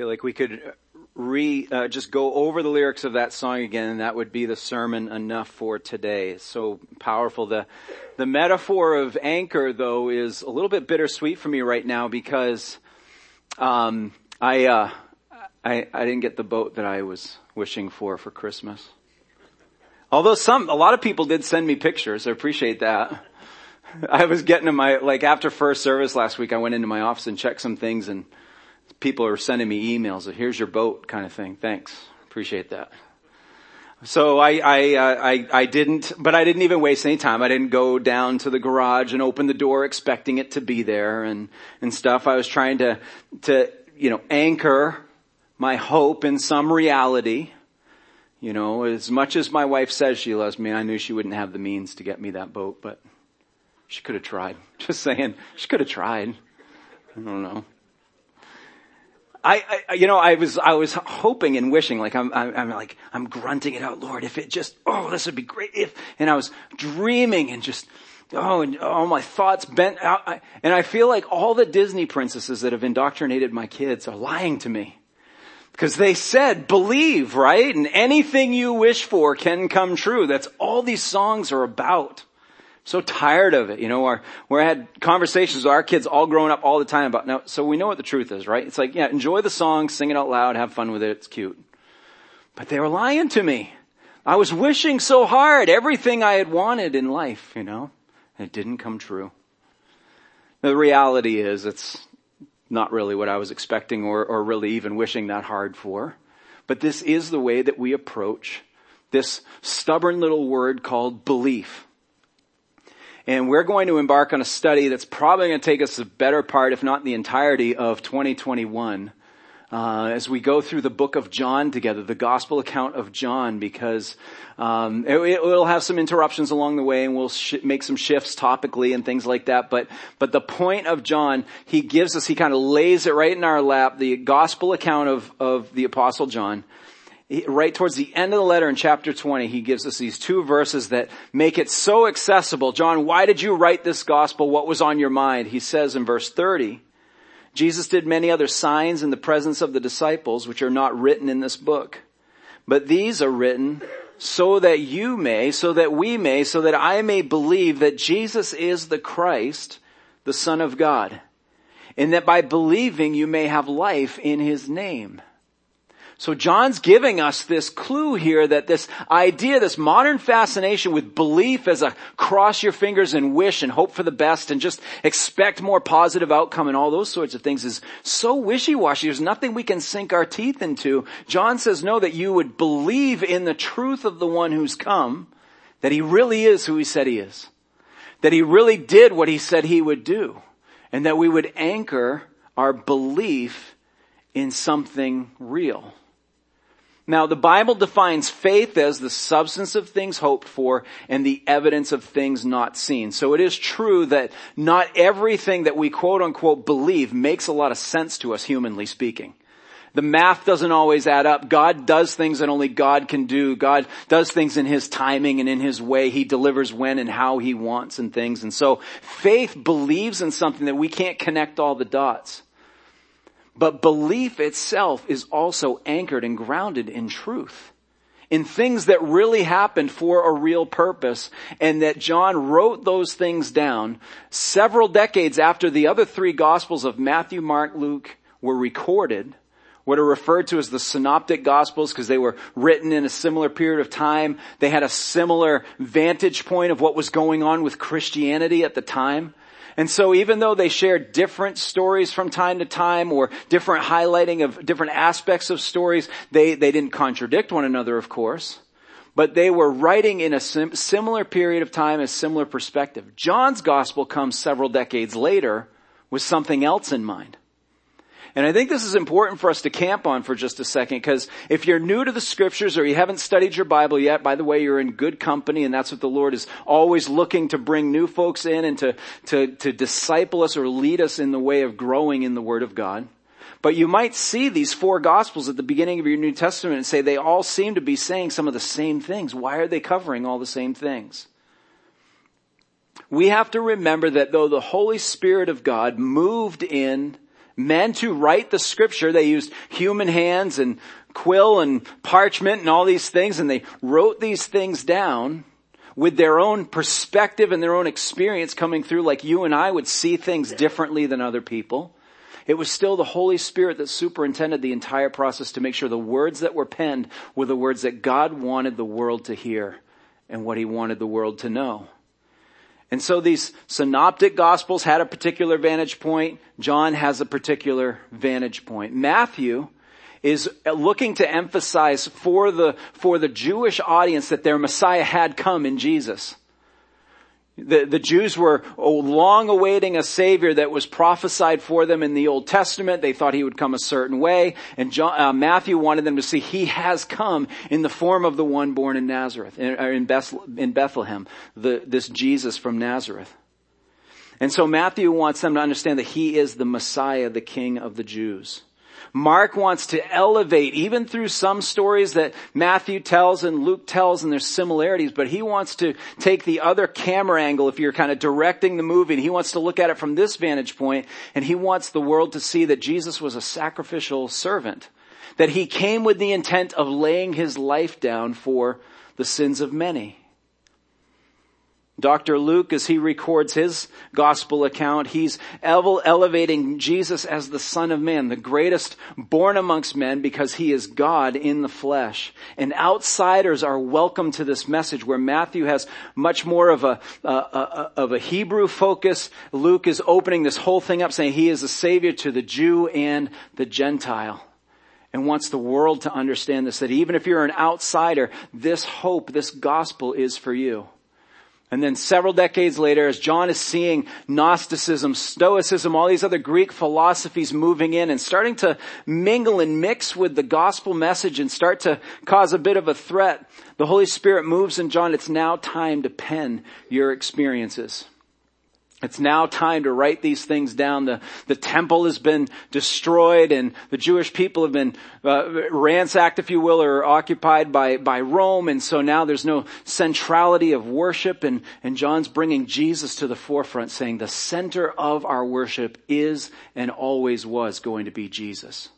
feel like we could re uh, just go over the lyrics of that song again, and that would be the sermon enough for today. So powerful. The the metaphor of anchor, though, is a little bit bittersweet for me right now because um, I, uh, I I didn't get the boat that I was wishing for for Christmas. Although some, a lot of people did send me pictures. I appreciate that. I was getting to my, like after first service last week, I went into my office and checked some things and people are sending me emails of here's your boat kind of thing. Thanks. Appreciate that. So I, I, uh, I, I didn't, but I didn't even waste any time. I didn't go down to the garage and open the door expecting it to be there and, and stuff. I was trying to, to, you know, anchor my hope in some reality. You know, as much as my wife says she loves me, I knew she wouldn't have the means to get me that boat, but she could have tried. Just saying, she could have tried. I don't know. I, I, you know, I was, I was hoping and wishing, like I'm, I'm, I'm, like, I'm grunting it out, Lord, if it just, oh, this would be great if, and I was dreaming and just, oh, and all my thoughts bent out. I, and I feel like all the Disney princesses that have indoctrinated my kids are lying to me. Because they said, believe, right? And anything you wish for can come true. That's all these songs are about so tired of it, you know, where, I had conversations with our kids all growing up all the time about, now, so we know what the truth is, right? It's like, yeah, enjoy the song, sing it out loud, have fun with it, it's cute. But they were lying to me. I was wishing so hard everything I had wanted in life, you know, and it didn't come true. The reality is it's not really what I was expecting or, or really even wishing that hard for. But this is the way that we approach this stubborn little word called belief. And we're going to embark on a study that's probably going to take us the better part, if not the entirety of 2021. Uh, as we go through the book of John together, the gospel account of John, because um, it, will have some interruptions along the way, and we'll sh- make some shifts topically and things like that. But but the point of John, he gives us, he kind of lays it right in our lap, the gospel account of of the apostle John, right towards the end of the letter in chapter 20, he gives us these two verses that make it so accessible. John, why did you write this gospel? What was on your mind? He says in verse 30, Jesus did many other signs in the presence of the disciples, which are not written in this book. But these are written so that you may, so that we may, so that I may believe that Jesus is the Christ, the Son of God, and that by believing you may have life in His name. So John's giving us this clue here that this idea, this modern fascination with belief as a cross your fingers and wish and hope for the best and just expect more positive outcome and all those sorts of things is so wishy-washy. There's nothing we can sink our teeth into. John says no, that you would believe in the truth of the one who's come, that he really is who he said he is, that he really did what he said he would do, and that we would anchor our belief in something real. Now the Bible defines faith as the substance of things hoped for and the evidence of things not seen. So it is true that not everything that we quote unquote believe makes a lot of sense to us humanly speaking. The math doesn't always add up. God does things that only God can do. God does things in His timing and in His way. He delivers when and how He wants and things. And so faith believes in something that we can't connect all the dots. But belief itself is also anchored and grounded in truth. In things that really happened for a real purpose and that John wrote those things down several decades after the other three gospels of Matthew, Mark, Luke were recorded what are referred to as the synoptic gospels because they were written in a similar period of time. They had a similar vantage point of what was going on with Christianity at the time. And so even though they shared different stories from time to time or different highlighting of different aspects of stories, they, they didn't contradict one another, of course. But they were writing in a sim- similar period of time, a similar perspective. John's gospel comes several decades later with something else in mind. And I think this is important for us to camp on for just a second because if you're new to the scriptures or you haven't studied your Bible yet, by the way, you're in good company and that's what the Lord is always looking to bring new folks in and to, to, to disciple us or lead us in the way of growing in the Word of God. But you might see these four gospels at the beginning of your New Testament and say they all seem to be saying some of the same things. Why are they covering all the same things? We have to remember that though the Holy Spirit of God moved in men to write the scripture. They used human hands and quill and parchment and all these things and they wrote these things down with their own perspective and their own experience coming through like you and I would see things differently than other people. It was still the Holy Spirit that superintended the entire process to make sure the words that were penned were the words that God wanted the world to hear and what he wanted the world to know. And so these synoptic gospels had a particular vantage point. John has a particular vantage point. Matthew is looking to emphasize for the, for the Jewish audience that their Messiah had come in Jesus. The, the Jews were long awaiting a Savior that was prophesied for them in the Old Testament. They thought He would come a certain way. And John, uh, Matthew wanted them to see He has come in the form of the one born in Nazareth, in, in, Beth, in Bethlehem, the, this Jesus from Nazareth. And so Matthew wants them to understand that He is the Messiah, the King of the Jews. Mark wants to elevate, even through some stories that Matthew tells and Luke tells and there's similarities, but he wants to take the other camera angle if you're kind of directing the movie and he wants to look at it from this vantage point and he wants the world to see that Jesus was a sacrificial servant. That he came with the intent of laying his life down for the sins of many. Dr. Luke, as he records his gospel account, he's elevating Jesus as the Son of Man, the greatest born amongst men because he is God in the flesh. And outsiders are welcome to this message where Matthew has much more of a, of a Hebrew focus. Luke is opening this whole thing up saying he is a savior to the Jew and the Gentile and wants the world to understand this, that even if you're an outsider, this hope, this gospel is for you. And then several decades later, as John is seeing Gnosticism, Stoicism, all these other Greek philosophies moving in and starting to mingle and mix with the gospel message and start to cause a bit of a threat, the Holy Spirit moves in John, it's now time to pen your experiences. It's now time to write these things down. The, the temple has been destroyed and the Jewish people have been uh, ransacked, if you will, or occupied by, by Rome. And so now there's no centrality of worship. And, and John's bringing Jesus to the forefront saying the center of our worship is and always was going to be Jesus.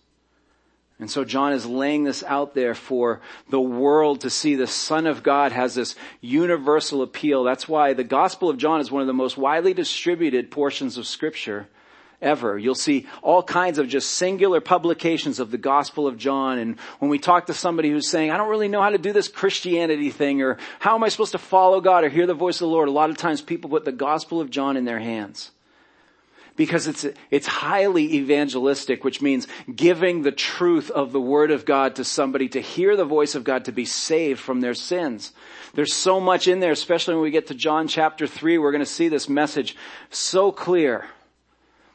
And so John is laying this out there for the world to see the Son of God has this universal appeal. That's why the Gospel of John is one of the most widely distributed portions of scripture ever. You'll see all kinds of just singular publications of the Gospel of John. And when we talk to somebody who's saying, I don't really know how to do this Christianity thing or how am I supposed to follow God or hear the voice of the Lord? A lot of times people put the Gospel of John in their hands because it's, it's highly evangelistic, which means giving the truth of the Word of God to somebody to hear the voice of God to be saved from their sins. There's so much in there, especially when we get to John chapter 3, we're going to see this message so clear.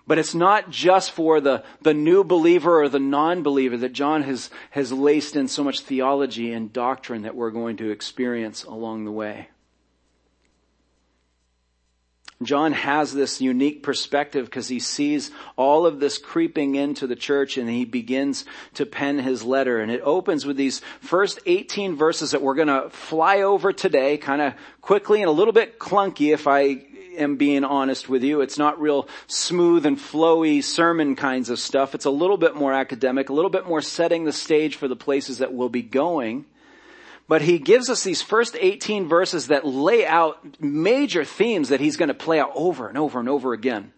But it's not just for the, the new believer or the non-believer that John has, has laced in so much theology and doctrine that we're going to experience along the way. John has this unique perspective because he sees all of this creeping into the church and he begins to pen his letter. And it opens with these first 18 verses that we're going to fly over today kind of quickly and a little bit clunky if I am being honest with you. It's not real smooth and flowy sermon kinds of stuff. It's a little bit more academic, a little bit more setting the stage for the places that we'll be going. But he gives us these first 18 verses that lay out major themes that he's going to play out over and over and over again.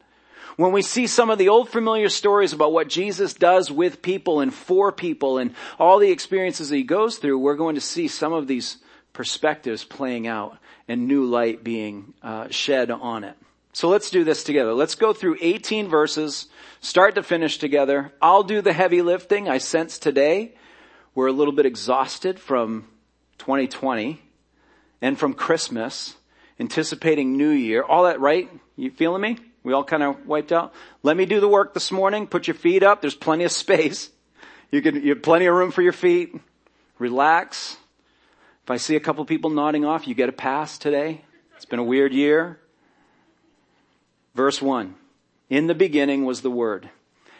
When we see some of the old familiar stories about what Jesus does with people and for people and all the experiences he goes through, we're going to see some of these perspectives playing out and new light being uh, shed on it. So let's do this together. Let's go through 18 verses, start to finish together. I'll do the heavy lifting. I sense today we're a little bit exhausted from 2020 and from Christmas, anticipating New Year, all that, right? You feeling me? We all kind of wiped out. Let me do the work this morning. Put your feet up. There's plenty of space. You can, you have plenty of room for your feet. Relax. If I see a couple people nodding off, you get a pass today. It's been a weird year. Verse one. In the beginning was the Word.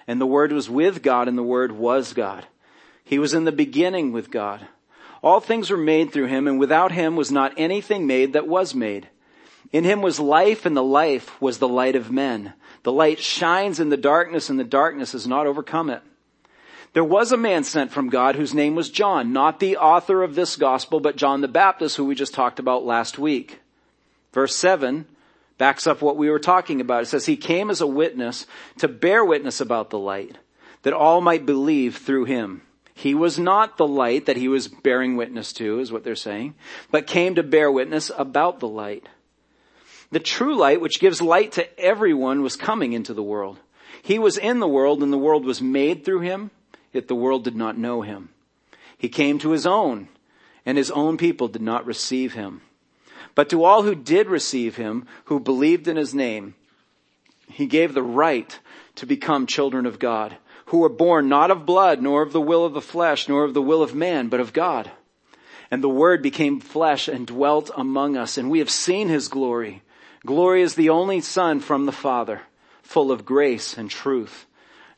And the Word was with God and the Word was God. He was in the beginning with God. All things were made through him, and without him was not anything made that was made. In him was life, and the life was the light of men. The light shines in the darkness and the darkness has not overcome it. There was a man sent from God whose name was John, not the author of this gospel, but John the Baptist, who we just talked about last week. Verse 7 backs up what we were talking about. It says, He came as a witness to bear witness about the light, that all might believe through him. He was not the light that he was bearing witness to, is what they're saying, but came to bear witness about the light. The true light, which gives light to everyone, was coming into the world. He was in the world and the world was made through him, yet the world did not know him. He came to his own and his own people did not receive him. But to all who did receive him, who believed in his name, he gave the right to become children of God, who were born not of blood, nor of the will of the flesh, nor of the will of man, but of God. And the word became flesh and dwelt among us, and we have seen his glory. Glory is the only son from the Father, full of grace and truth.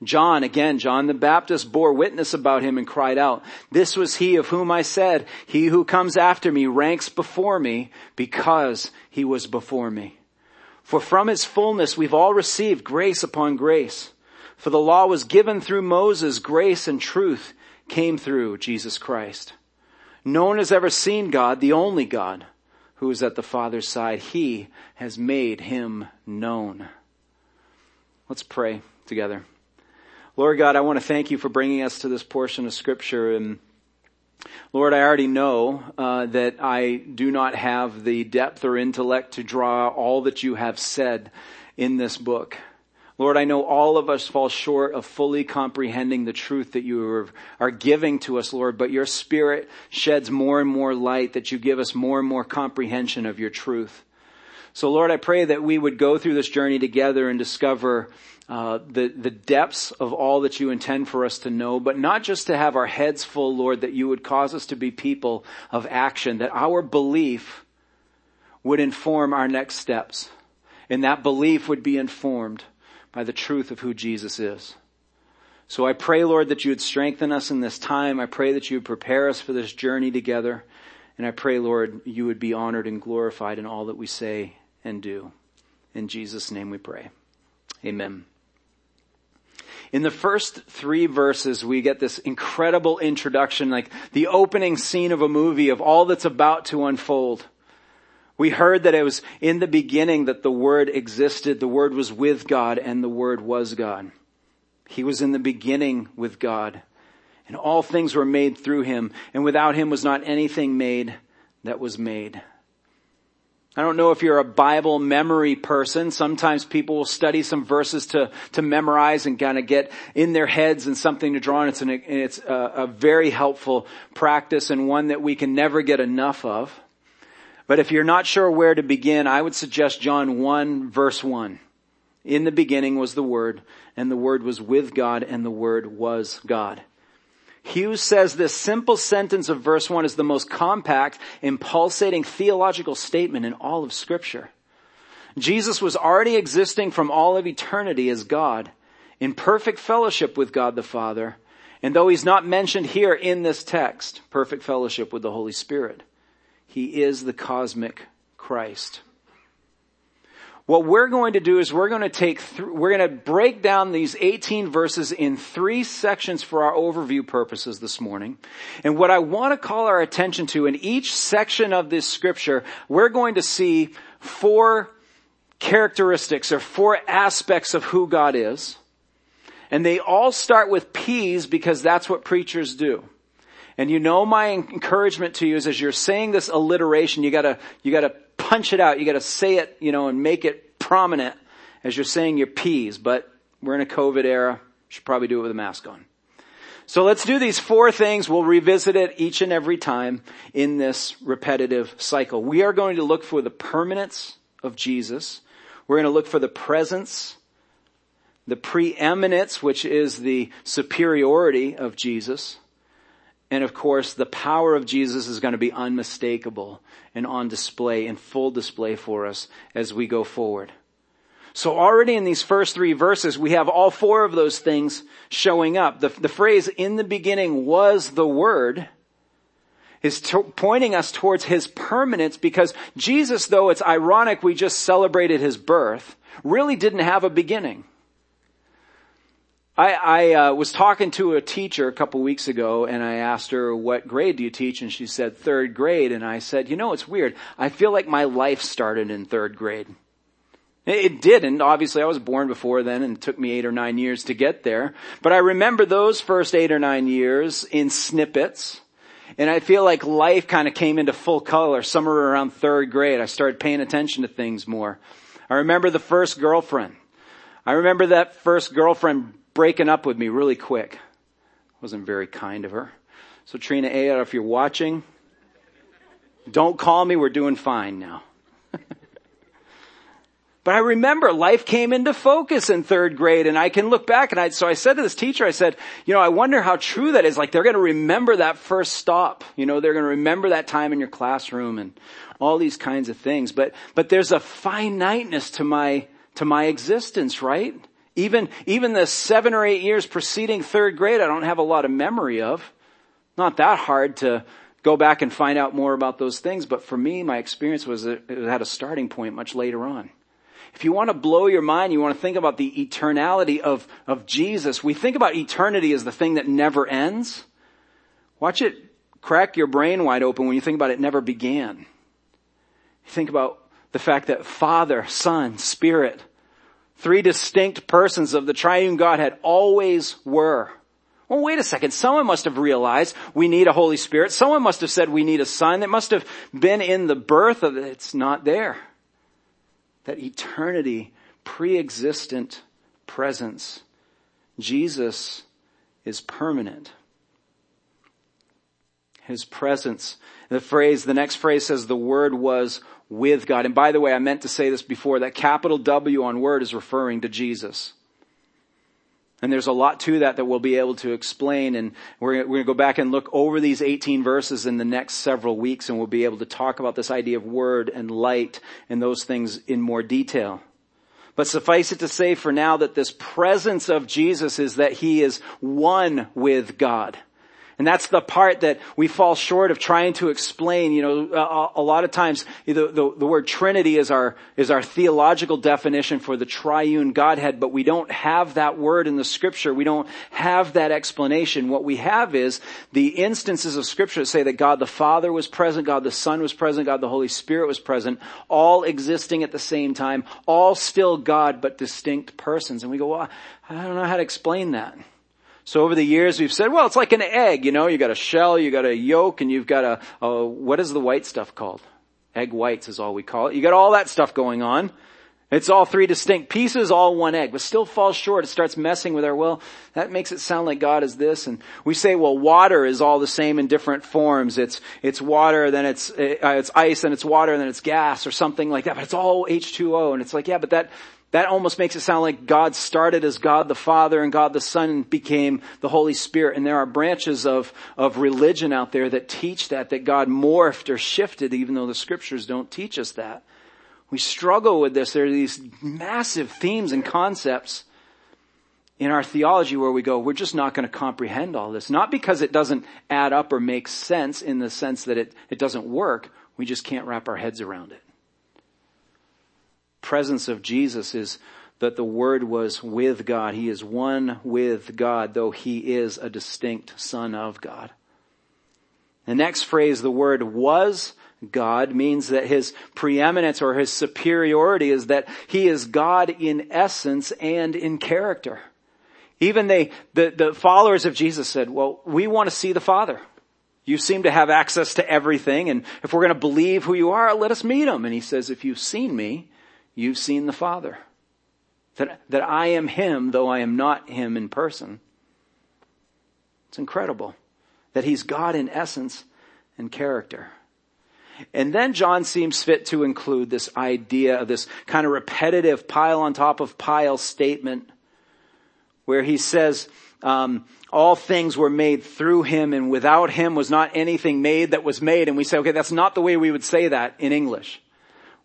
John, again, John the Baptist bore witness about him and cried out, this was he of whom I said, he who comes after me ranks before me because he was before me. For from his fullness we've all received grace upon grace. For the law was given through Moses, grace and truth came through Jesus Christ. No one has ever seen God, the only God, who is at the Father's side. He has made him known. Let's pray together. Lord God, I want to thank you for bringing us to this portion of scripture and Lord, I already know uh, that I do not have the depth or intellect to draw all that you have said in this book. Lord, I know all of us fall short of fully comprehending the truth that you are, giving to us, Lord, but your spirit sheds more and more light that you give us more and more comprehension of your truth. So Lord, I pray that we would go through this journey together and discover uh, the, the depths of all that you intend for us to know, but not just to have our heads full, Lord, that you would cause us to be people of action, that our belief would inform our next steps. And that belief would be informed by the truth of who Jesus is. So I pray, Lord, that you would strengthen us in this time. I pray that you would prepare us for this journey together. And I pray, Lord, you would be honored and glorified in all that we say and do. In Jesus' name we pray. Amen. In the first three verses, we get this incredible introduction, like the opening scene of a movie of all that's about to unfold. We heard that it was in the beginning that the Word existed, the Word was with God, and the Word was God. He was in the beginning with God, and all things were made through Him, and without Him was not anything made that was made. I don't know if you're a Bible memory person. Sometimes people will study some verses to, to memorize and kind of get in their heads and something to draw on. It's, an, it's a, a very helpful practice and one that we can never get enough of. But if you're not sure where to begin, I would suggest John 1 verse 1. In the beginning was the Word, and the Word was with God, and the Word was God. Hughes says this simple sentence of verse 1 is the most compact and pulsating theological statement in all of scripture. Jesus was already existing from all of eternity as God, in perfect fellowship with God the Father, and though he's not mentioned here in this text, perfect fellowship with the Holy Spirit, he is the cosmic Christ. What we're going to do is we're going to take, th- we're going to break down these 18 verses in three sections for our overview purposes this morning. And what I want to call our attention to in each section of this scripture, we're going to see four characteristics or four aspects of who God is. And they all start with P's because that's what preachers do. And you know my encouragement to you is as you're saying this alliteration, you gotta, you gotta punch it out. You gotta say it, you know, and make it prominent as you're saying your P's, but we're in a COVID era. Should probably do it with a mask on. So let's do these four things. We'll revisit it each and every time in this repetitive cycle. We are going to look for the permanence of Jesus. We're going to look for the presence, the preeminence, which is the superiority of Jesus. And of course, the power of Jesus is going to be unmistakable and on display, in full display for us as we go forward. So already in these first three verses, we have all four of those things showing up. The, the phrase, in the beginning was the Word, is to, pointing us towards His permanence because Jesus, though it's ironic we just celebrated His birth, really didn't have a beginning. I, I uh, was talking to a teacher a couple weeks ago and I asked her, what grade do you teach? And she said third grade. And I said, you know, it's weird. I feel like my life started in third grade. It didn't. Obviously, I was born before then and it took me eight or nine years to get there. But I remember those first eight or nine years in snippets. And I feel like life kind of came into full color somewhere around third grade. I started paying attention to things more. I remember the first girlfriend. I remember that first girlfriend breaking up with me really quick. Wasn't very kind of her. So Trina A, if you're watching, don't call me. We're doing fine now. but I remember life came into focus in third grade and I can look back and I, so I said to this teacher, I said, you know, I wonder how true that is. Like they're going to remember that first stop. You know, they're going to remember that time in your classroom and all these kinds of things. But, but there's a finiteness to my, to my existence, right? Even, even the seven or eight years preceding third grade, I don't have a lot of memory of. Not that hard to go back and find out more about those things, but for me, my experience was it had a starting point much later on. If you want to blow your mind, you want to think about the eternality of, of Jesus. We think about eternity as the thing that never ends. Watch it crack your brain wide open when you think about it never began. Think about the fact that Father, Son, Spirit, Three distinct persons of the triune Godhead always were. Well, wait a second. Someone must have realized we need a Holy Spirit. Someone must have said we need a Son. It must have been in the birth of it. It's not there. That eternity, pre-existent presence. Jesus is permanent. His presence. The phrase, the next phrase says the word was with God. And by the way, I meant to say this before, that capital W on word is referring to Jesus. And there's a lot to that that we'll be able to explain and we're, we're going to go back and look over these 18 verses in the next several weeks and we'll be able to talk about this idea of word and light and those things in more detail. But suffice it to say for now that this presence of Jesus is that he is one with God. And that's the part that we fall short of trying to explain. You know, a, a lot of times the, the, the, word Trinity is our, is our theological definition for the triune Godhead, but we don't have that word in the scripture. We don't have that explanation. What we have is the instances of scripture that say that God the Father was present, God the Son was present, God the Holy Spirit was present, all existing at the same time, all still God, but distinct persons. And we go, well, I don't know how to explain that. So over the years we've said, well, it's like an egg, you know, you got a shell, you got a yolk, and you've got a, a, what is the white stuff called? Egg whites is all we call it. You got all that stuff going on. It's all three distinct pieces, all one egg, but still falls short. It starts messing with our, well, that makes it sound like God is this. And we say, well, water is all the same in different forms. It's, it's water, then it's, uh, it's ice, then it's water, then it's gas or something like that, but it's all H2O. And it's like, yeah, but that, that almost makes it sound like God started as God the Father and God the Son became the Holy Spirit. And there are branches of, of religion out there that teach that, that God morphed or shifted even though the scriptures don't teach us that. We struggle with this. There are these massive themes and concepts in our theology where we go, we're just not going to comprehend all this. Not because it doesn't add up or make sense in the sense that it, it doesn't work. We just can't wrap our heads around it presence of Jesus is that the Word was with God. He is one with God, though He is a distinct Son of God. The next phrase, the word was God, means that His preeminence or His superiority is that He is God in essence and in character. Even they, the, the followers of Jesus said, well, we want to see the Father. You seem to have access to everything, and if we're going to believe who you are, let us meet Him. And He says, if you've seen me, you've seen the Father. That, that I am Him, though I am not Him in person. It's incredible. That He's God in essence and character. And then John seems fit to include this idea of this kind of repetitive pile on top of pile statement where he says, um, all things were made through him and without him was not anything made that was made. And we say, okay, that's not the way we would say that in English.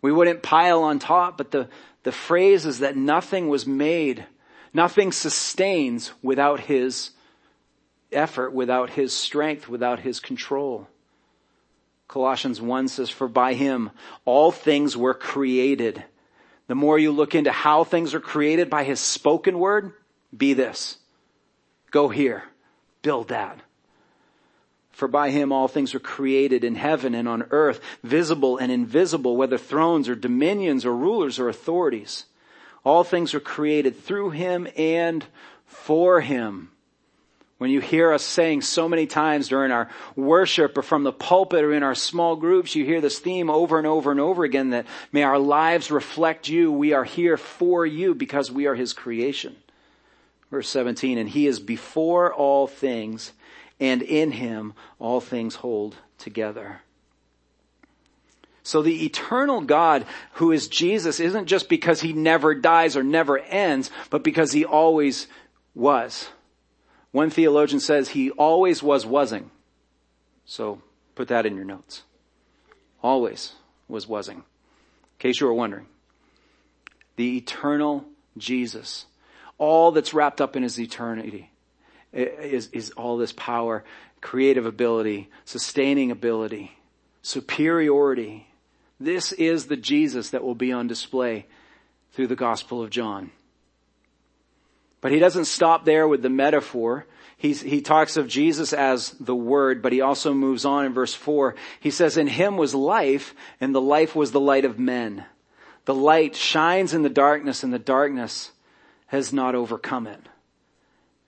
We wouldn't pile on top, but the, the phrase is that nothing was made, nothing sustains without His effort, without His strength, without His control. Colossians 1 says, for by Him all things were created the more you look into how things are created by his spoken word, be this. Go here. Build that. For by him all things were created in heaven and on earth, visible and invisible, whether thrones or dominions or rulers or authorities. All things were created through him and for him. When you hear us saying so many times during our worship or from the pulpit or in our small groups, you hear this theme over and over and over again that may our lives reflect you. We are here for you because we are his creation. Verse 17, and he is before all things and in him all things hold together. So the eternal God who is Jesus isn't just because he never dies or never ends, but because he always was. One theologian says he always was wasing. So put that in your notes. Always was wasing. In case you were wondering. The eternal Jesus. All that's wrapped up in his eternity is, is all this power, creative ability, sustaining ability, superiority. This is the Jesus that will be on display through the Gospel of John. But he doesn't stop there with the metaphor. He's, he talks of Jesus as the Word, but he also moves on in verse 4. He says, In him was life, and the life was the light of men. The light shines in the darkness, and the darkness has not overcome it.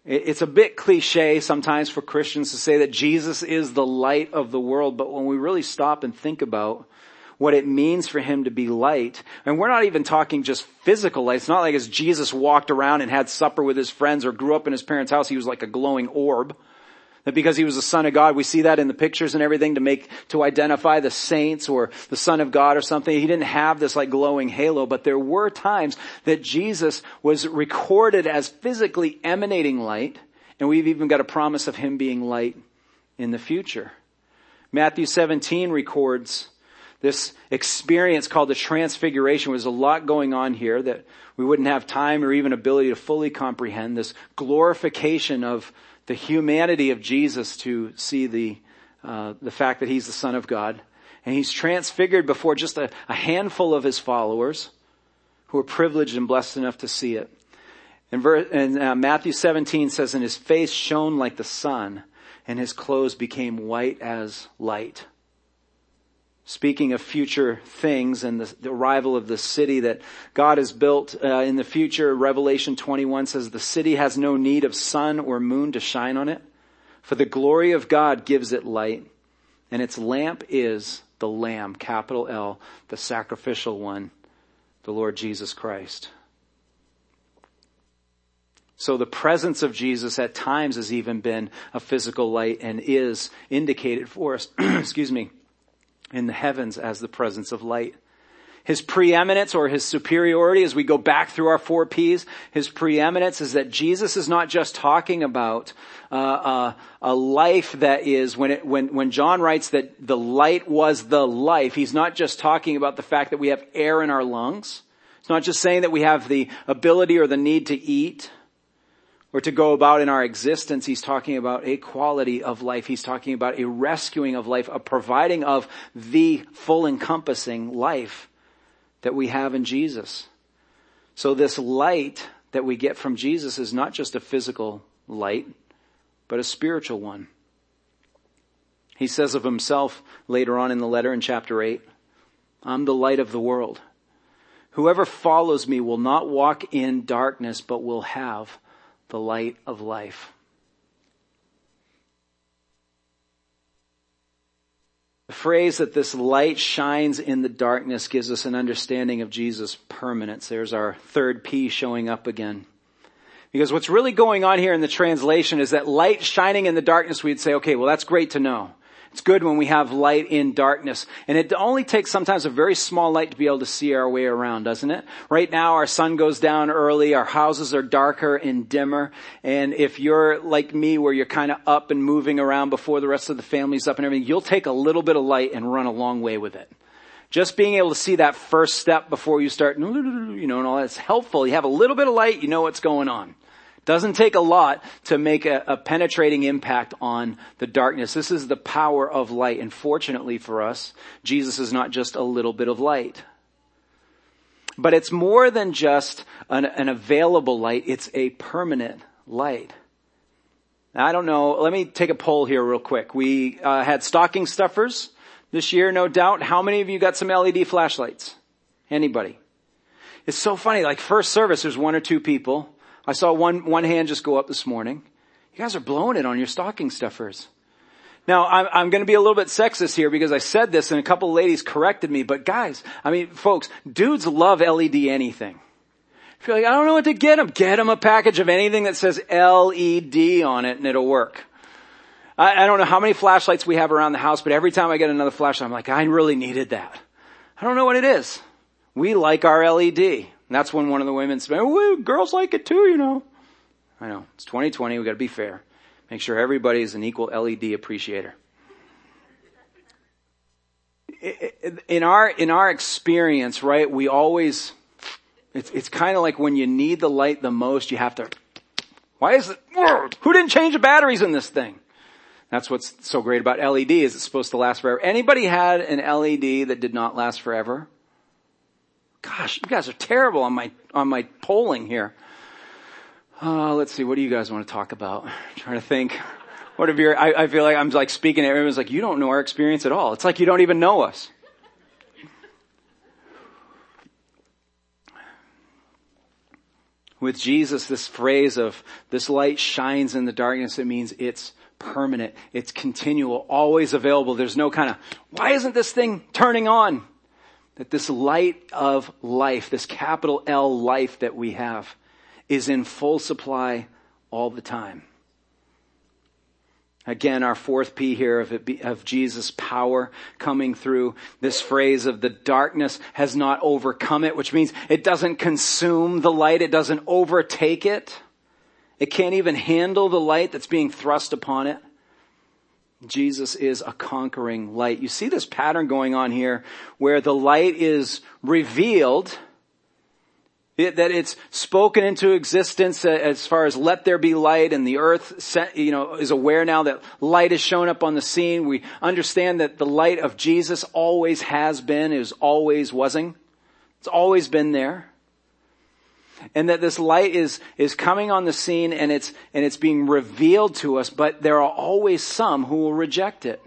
It's a bit cliche sometimes for Christians to say that Jesus is the light of the world, but when we really stop and think about what it means for him to be light. And we're not even talking just physical light. It's not like as Jesus walked around and had supper with his friends or grew up in his parents' house, he was like a glowing orb. That because he was the son of God, we see that in the pictures and everything to make, to identify the saints or the son of God or something. He didn't have this like glowing halo, but there were times that Jesus was recorded as physically emanating light, and we've even got a promise of him being light in the future. Matthew 17 records this experience called the transfiguration was a lot going on here that we wouldn't have time or even ability to fully comprehend. This glorification of the humanity of Jesus to see the, uh, the fact that he's the son of God. And he's transfigured before just a, a handful of his followers who are privileged and blessed enough to see it. And, verse, and uh, Matthew 17 says, and his face shone like the sun and his clothes became white as light speaking of future things and the, the, arrival of the city that God has built uh, in the future, Revelation 21 says the city has no need of sun or moon to shine on it, for the glory of God gives it light, and its lamp is the Lamb, capital L, the sacrificial one, the Lord Jesus Christ. So the presence of Jesus at times has even been a physical light and is indicated for us, excuse me, in the heavens as the presence of light. His preeminence or his superiority as we go back through our four P's, his preeminence is that Jesus is not just talking about uh, uh, a life that is when it, when when John writes that the light was the life. He's not just talking about the fact that we have air in our lungs. It's not just saying that we have the ability or the need to eat or to go about in our existence, he's talking about a quality of life. He's talking about a rescuing of life, a providing of the full encompassing life that we have in Jesus. So this light that we get from Jesus is not just a physical light, but a spiritual one. He says of himself later on in the letter in chapter 8, I'm the light of the world. Whoever follows me will not walk in darkness, but will have the light of life. The phrase that this light shines in the darkness gives us an understanding of Jesus' permanence. There's our third P showing up again. Because what's really going on here in the translation is that light shining in the darkness, we'd say, okay, well that's great to know. It's good when we have light in darkness. And it only takes sometimes a very small light to be able to see our way around, doesn't it? Right now our sun goes down early, our houses are darker and dimmer, and if you're like me where you're kind of up and moving around before the rest of the family's up and everything, you'll take a little bit of light and run a long way with it. Just being able to see that first step before you start, you know, and all that's helpful. You have a little bit of light, you know what's going on. Doesn't take a lot to make a, a, penetrating impact on the darkness. This is the power of light. And fortunately for us, Jesus is not just a little bit of light. But it's more than just an, an available light. It's a permanent light. Now, I don't know. Let me take a poll here real quick. We uh, had stocking stuffers this year, no doubt. How many of you got some LED flashlights? Anybody? It's so funny. Like first service, there's one or two people. I saw one, one hand just go up this morning. You guys are blowing it on your stocking stuffers. Now, I'm, I'm going to be a little bit sexist here because I said this and a couple ladies corrected me, but guys, I mean, folks, dudes love LED anything. If you're like, I don't know what to get them, get them a package of anything that says LED on it and it'll work. I, I don't know how many flashlights we have around the house, but every time I get another flashlight, I'm like, I really needed that. I don't know what it is. We like our LED. And that's when one of the women said, oh, well, girls like it too, you know. I know. It's 2020. We gotta be fair. Make sure everybody is an equal LED appreciator. In our, in our experience, right, we always, it's, it's kind of like when you need the light the most, you have to, why is it, who didn't change the batteries in this thing? That's what's so great about LED is it's supposed to last forever. Anybody had an LED that did not last forever? Gosh, you guys are terrible on my, on my polling here. Uh, let's see, what do you guys want to talk about? I'm trying to think. What have your, I, I feel like I'm like speaking to everyone's like, you don't know our experience at all. It's like you don't even know us. With Jesus, this phrase of this light shines in the darkness, it means it's permanent, it's continual, always available. There's no kind of, why isn't this thing turning on? That this light of life, this capital L life that we have, is in full supply all the time. Again, our fourth P here of, be, of Jesus' power coming through this phrase of the darkness has not overcome it, which means it doesn't consume the light. It doesn't overtake it. It can't even handle the light that's being thrust upon it. Jesus is a conquering light. You see this pattern going on here where the light is revealed it, that it's spoken into existence uh, as far as let there be light and the earth, you know, is aware now that light has shown up on the scene. We understand that the light of Jesus always has been, is always wasing. It's always been there. And that this light is, is coming on the scene and it's, and it's being revealed to us, but there are always some who will reject it.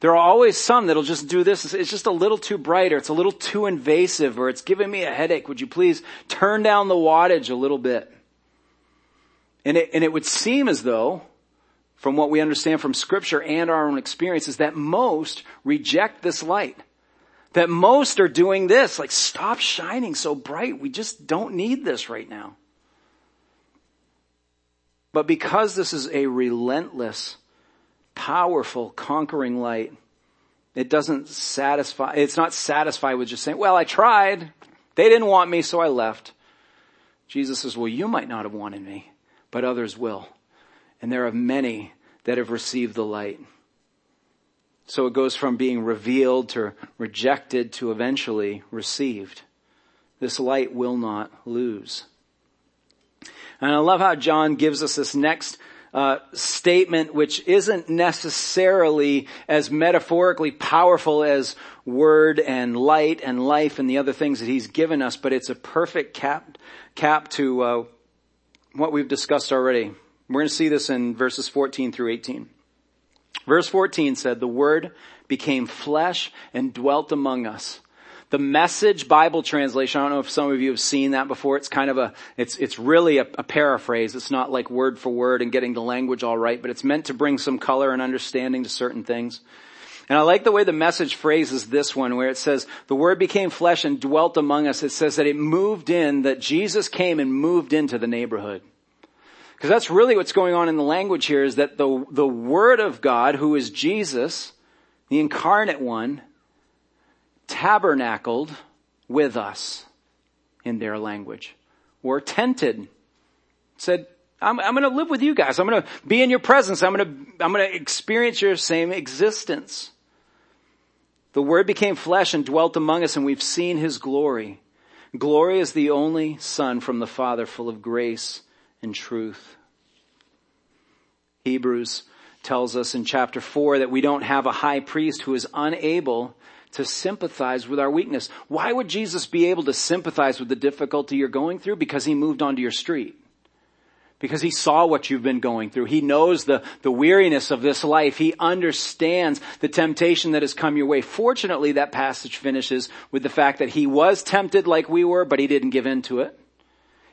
There are always some that'll just do this. It's just a little too bright or it's a little too invasive or it's giving me a headache. Would you please turn down the wattage a little bit? And it, and it would seem as though, from what we understand from scripture and our own experiences, that most reject this light. That most are doing this, like stop shining so bright. We just don't need this right now. But because this is a relentless powerful, conquering light. It doesn't satisfy, it's not satisfied with just saying, well, I tried. They didn't want me, so I left. Jesus says, well, you might not have wanted me, but others will. And there are many that have received the light. So it goes from being revealed to rejected to eventually received. This light will not lose. And I love how John gives us this next uh, statement which isn't necessarily as metaphorically powerful as word and light and life and the other things that he's given us, but it's a perfect cap, cap to uh, what we've discussed already. We're going to see this in verses 14 through 18. Verse 14 said, the word became flesh and dwelt among us. The message Bible translation, I don't know if some of you have seen that before. It's kind of a, it's, it's really a, a, paraphrase. It's not like word for word and getting the language all right, but it's meant to bring some color and understanding to certain things. And I like the way the message phrases this one where it says, the word became flesh and dwelt among us. It says that it moved in, that Jesus came and moved into the neighborhood. Because that's really what's going on in the language here is that the, the word of God, who is Jesus, the incarnate one, tabernacled with us in their language. Or tented. Said i'm, I'm to live with you guys. I'm to be in your presence. I'm to i'm to experience your same existence. The word became flesh and dwelt among us and we've seen his glory. Glory is the only son from the father full of grace and truth hebrews tells us in chapter 4 that we don't have a high priest who is unable to sympathize with our weakness. Why would Jesus be able to sympathize with the difficulty you're going through? Because he moved onto your street. Because he saw what you've been going through. He knows the, the weariness of this life. He understands the temptation that has come your way. Fortunately, that passage finishes with the fact that he was tempted like we were, but he didn't give in to it.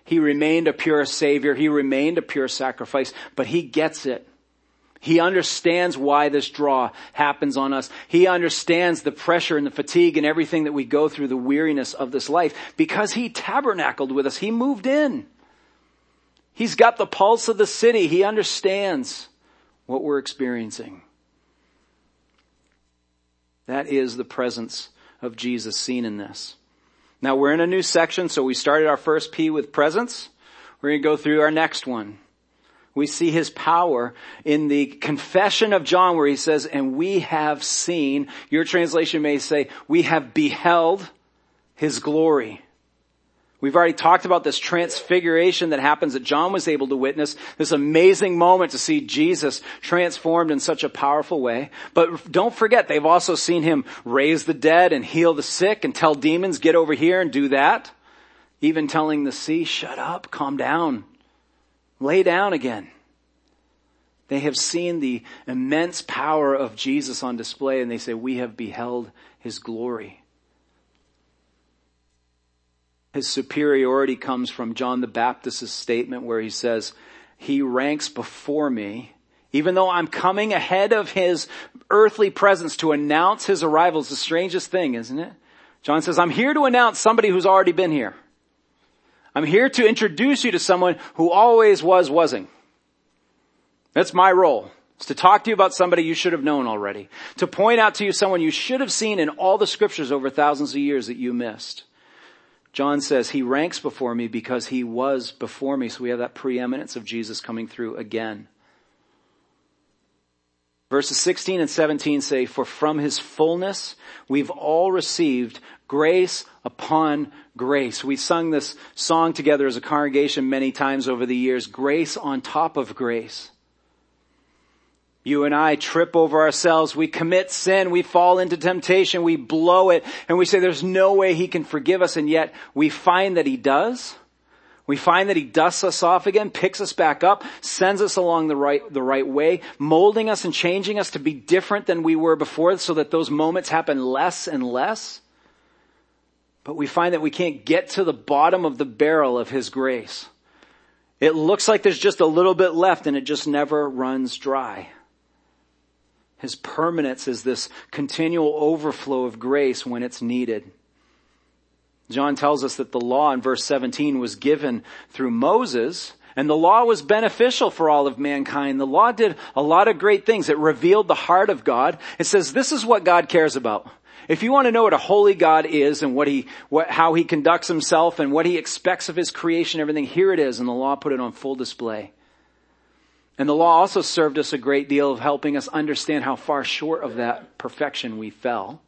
He remained a pure savior. He remained a pure sacrifice, but he gets it. He understands why this draw happens on us. He understands the pressure and the fatigue and everything that we go through, the weariness of this life, because he tabernacled with us. He moved in. He's got the pulse of the city. He understands what we're experiencing. That is the presence of Jesus seen in this. Now we're in a new section, so we started our first P with presence. We're going to go through our next one. We see his power in the confession of John where he says, and we have seen, your translation may say, we have beheld his glory. We've already talked about this transfiguration that happens that John was able to witness, this amazing moment to see Jesus transformed in such a powerful way. But don't forget, they've also seen him raise the dead and heal the sick and tell demons, get over here and do that. Even telling the sea, shut up, calm down. Lay down again. They have seen the immense power of Jesus on display and they say, we have beheld his glory. His superiority comes from John the Baptist's statement where he says, he ranks before me, even though I'm coming ahead of his earthly presence to announce his arrival. It's the strangest thing, isn't it? John says, I'm here to announce somebody who's already been here. I'm here to introduce you to someone who always was wasn't. That's my role. It's to talk to you about somebody you should have known already. To point out to you someone you should have seen in all the scriptures over thousands of years that you missed. John says he ranks before me because he was before me. So we have that preeminence of Jesus coming through again. Verses 16 and 17 say, for from his fullness we've all received grace upon grace. We sung this song together as a congregation many times over the years, grace on top of grace. You and I trip over ourselves. We commit sin. We fall into temptation. We blow it and we say there's no way he can forgive us. And yet we find that he does. We find that he dusts us off again, picks us back up, sends us along the right, the right way, molding us and changing us to be different than we were before so that those moments happen less and less. But we find that we can't get to the bottom of the barrel of his grace. It looks like there's just a little bit left and it just never runs dry. His permanence is this continual overflow of grace when it's needed. John tells us that the law in verse 17 was given through Moses, and the law was beneficial for all of mankind. The law did a lot of great things. It revealed the heart of God. It says this is what God cares about. If you want to know what a holy God is and what he, what, how he conducts himself and what he expects of his creation, everything, here it is, and the law put it on full display. And the law also served us a great deal of helping us understand how far short of that perfection we fell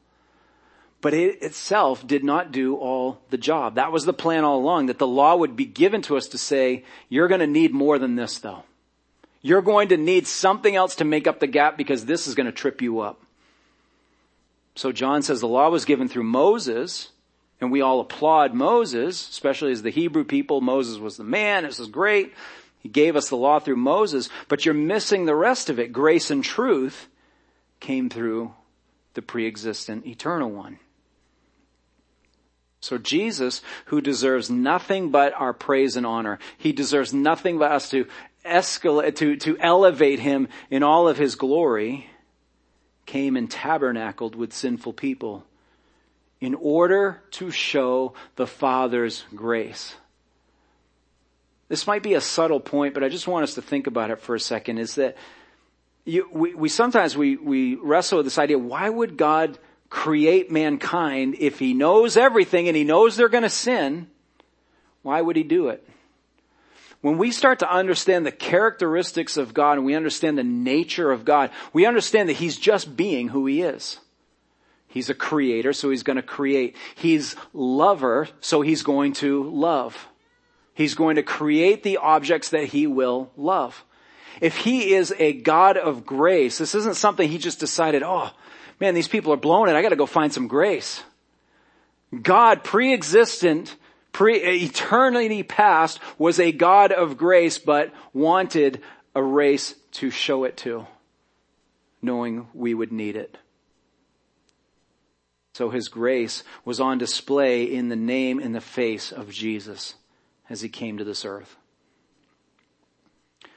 but it itself did not do all the job. That was the plan all along, that the law would be given to us to say, you're gonna need more than this though. You're going to need something else to make up the gap because this is gonna trip you up. So John says the law was given through Moses, and we all applaud Moses, especially as the Hebrew people. Moses was the man. This is great. He gave us the law through Moses, but you're missing the rest of it. Grace and truth came through the pre-existent eternal one. So Jesus, who deserves nothing but our praise and honor, he deserves nothing but us to escalate, to, to elevate him in all of his glory, came and tabernacled with sinful people in order to show the Father's grace. This might be a subtle point, but I just want us to think about it for a second, is that you, we, we sometimes we, we wrestle with this idea, why would God create mankind if he knows everything and he knows they're going to sin? Why would he do it? When we start to understand the characteristics of God and we understand the nature of God, we understand that he's just being who he is. He's a creator, so he's going to create. He's lover, so he's going to love. He's going to create the objects that he will love. If he is a God of grace, this isn't something he just decided, oh, man, these people are blowing it. I gotta go find some grace. God, pre-existent, pre, eternity past, was a God of grace, but wanted a race to show it to, knowing we would need it. So his grace was on display in the name and the face of Jesus as he came to this earth.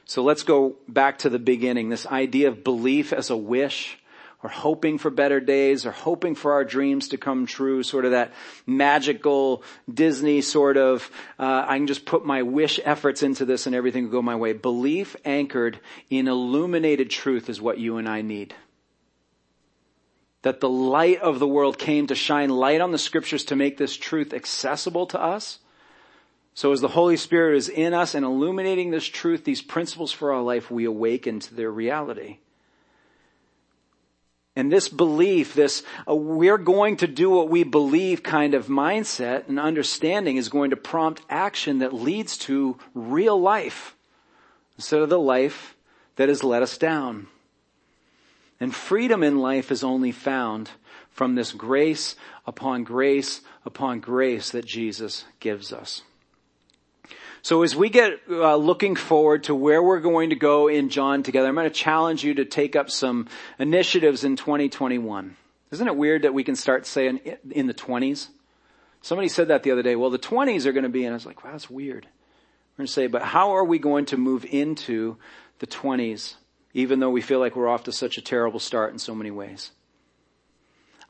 So let's go back to the beginning. This idea of belief as a wish or hoping for better days or hoping for our dreams to come true, sort of that magical Disney sort of, uh, I can just put my wish efforts into this and everything will go my way. Belief anchored in illuminated truth is what you and I need. That the light of the world came to shine light on the scriptures to make this truth accessible to us. So as the Holy Spirit is in us and illuminating this truth, these principles for our life, we awaken to their reality. And this belief, this uh, we're going to do what we believe kind of mindset and understanding is going to prompt action that leads to real life instead of the life that has let us down. And freedom in life is only found from this grace upon grace upon grace that Jesus gives us. So as we get uh, looking forward to where we're going to go in John together, I'm going to challenge you to take up some initiatives in 2021. Isn't it weird that we can start saying in the 20s? Somebody said that the other day. Well, the 20s are going to be, and I was like, wow, that's weird. We're going to say, but how are we going to move into the 20s, even though we feel like we're off to such a terrible start in so many ways?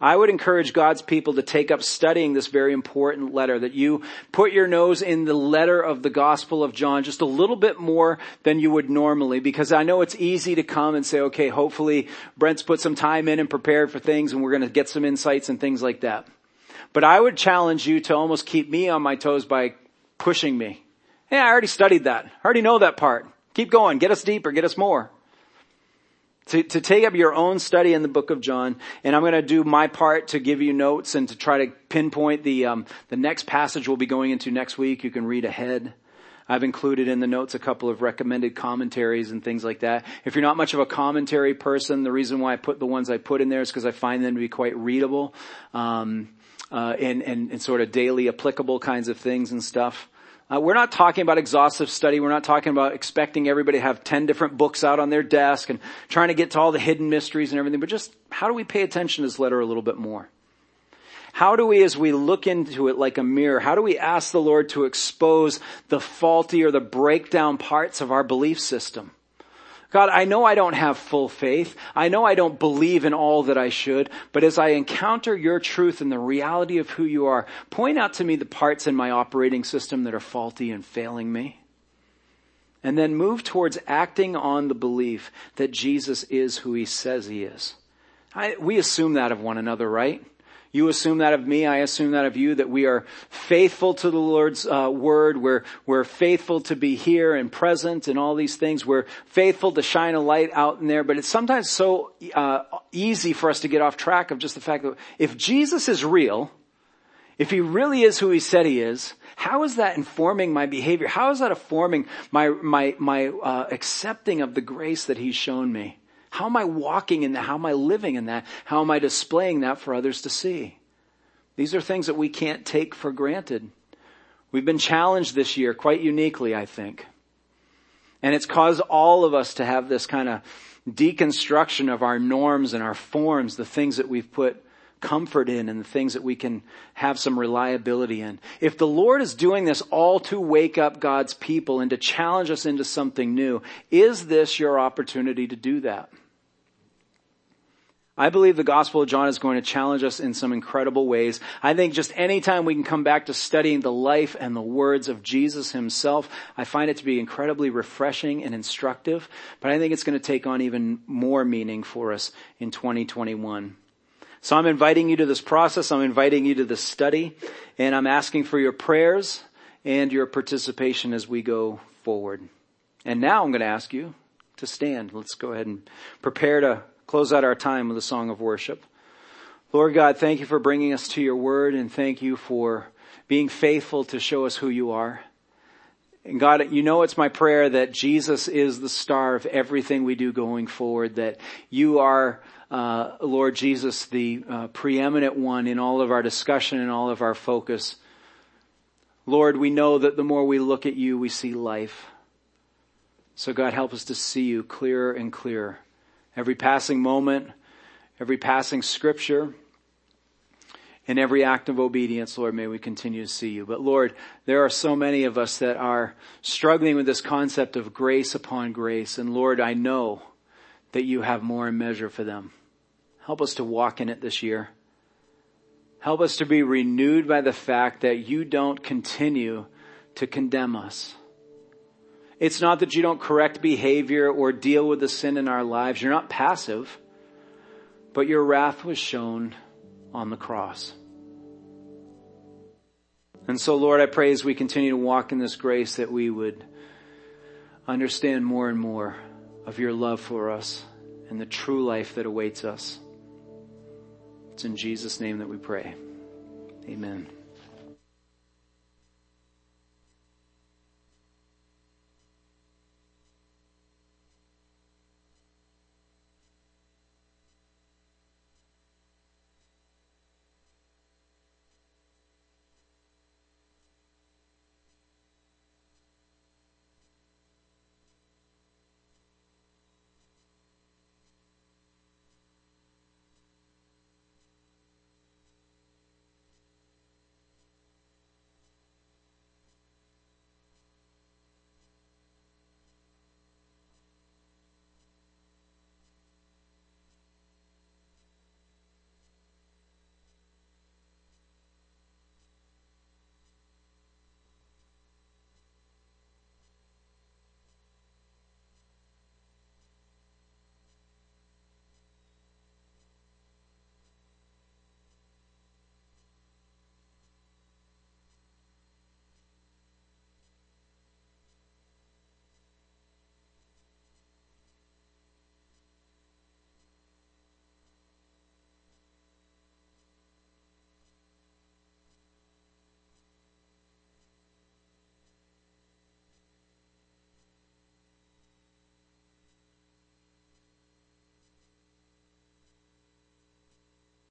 I would encourage God's people to take up studying this very important letter, that you put your nose in the letter of the Gospel of John just a little bit more than you would normally, because I know it's easy to come and say, okay, hopefully Brent's put some time in and prepared for things and we're going to get some insights and things like that. But I would challenge you to almost keep me on my toes by pushing me. Yeah, I already studied that. I already know that part. Keep going. Get us deeper. Get us more to, to take up your own study in the book of John, and I'm going to do my part to give you notes and to try to pinpoint the um, the next passage we'll be going into next week. You can read ahead. I've included in the notes a couple of recommended commentaries and things like that. If you're not much of a commentary person, the reason why I put the ones I put in there is because I find them to be quite readable um, uh, and, and, and sort of daily applicable kinds of things and stuff. Uh, we're not talking about exhaustive study. We're not talking about expecting everybody to have 10 different books out on their desk and trying to get to all the hidden mysteries and everything, but just how do we pay attention to this letter a little bit more? How do we, as we look into it like a mirror, how do we ask the Lord to expose the faulty or the breakdown parts of our belief system? God, I know I don't have full faith. I know I don't believe in all that I should, but as I encounter your truth and the reality of who you are, point out to me the parts in my operating system that are faulty and failing me. And then move towards acting on the belief that Jesus is who he says he is. I, we assume that of one another, right? You assume that of me. I assume that of you, that we are faithful to the Lord's uh, word. We're, we're faithful to be here and present and all these things. We're faithful to shine a light out in there. But it's sometimes so uh, easy for us to get off track of just the fact that if Jesus is real, if he really is who he said he is, how is that informing my behavior? How is that informing my, my, my uh, accepting of the grace that he's shown me? How am I walking in that? How am I living in that? How am I displaying that for others to see? These are things that we can't take for granted. We've been challenged this year quite uniquely, I think. And it's caused all of us to have this kind of deconstruction of our norms and our forms, the things that we've put comfort in and the things that we can have some reliability in. If the Lord is doing this all to wake up God's people and to challenge us into something new, is this your opportunity to do that? I believe the Gospel of John is going to challenge us in some incredible ways. I think just anytime we can come back to studying the life and the words of Jesus himself, I find it to be incredibly refreshing and instructive, but I think it's going to take on even more meaning for us in 2021. So I'm inviting you to this process. I'm inviting you to this study and I'm asking for your prayers and your participation as we go forward. And now I'm going to ask you to stand. Let's go ahead and prepare to close out our time with a song of worship. Lord God, thank you for bringing us to your word and thank you for being faithful to show us who you are. And God, you know it's my prayer that Jesus is the star of everything we do going forward, that you are, uh, Lord Jesus, the uh, preeminent one in all of our discussion and all of our focus. Lord, we know that the more we look at you, we see life. So God, help us to see you clearer and clearer. Every passing moment, every passing scripture, in every act of obedience, Lord, may we continue to see you. But Lord, there are so many of us that are struggling with this concept of grace upon grace. And Lord, I know that you have more in measure for them. Help us to walk in it this year. Help us to be renewed by the fact that you don't continue to condemn us. It's not that you don't correct behavior or deal with the sin in our lives. You're not passive, but your wrath was shown on the cross. And so Lord, I pray as we continue to walk in this grace that we would understand more and more of your love for us and the true life that awaits us. It's in Jesus' name that we pray. Amen.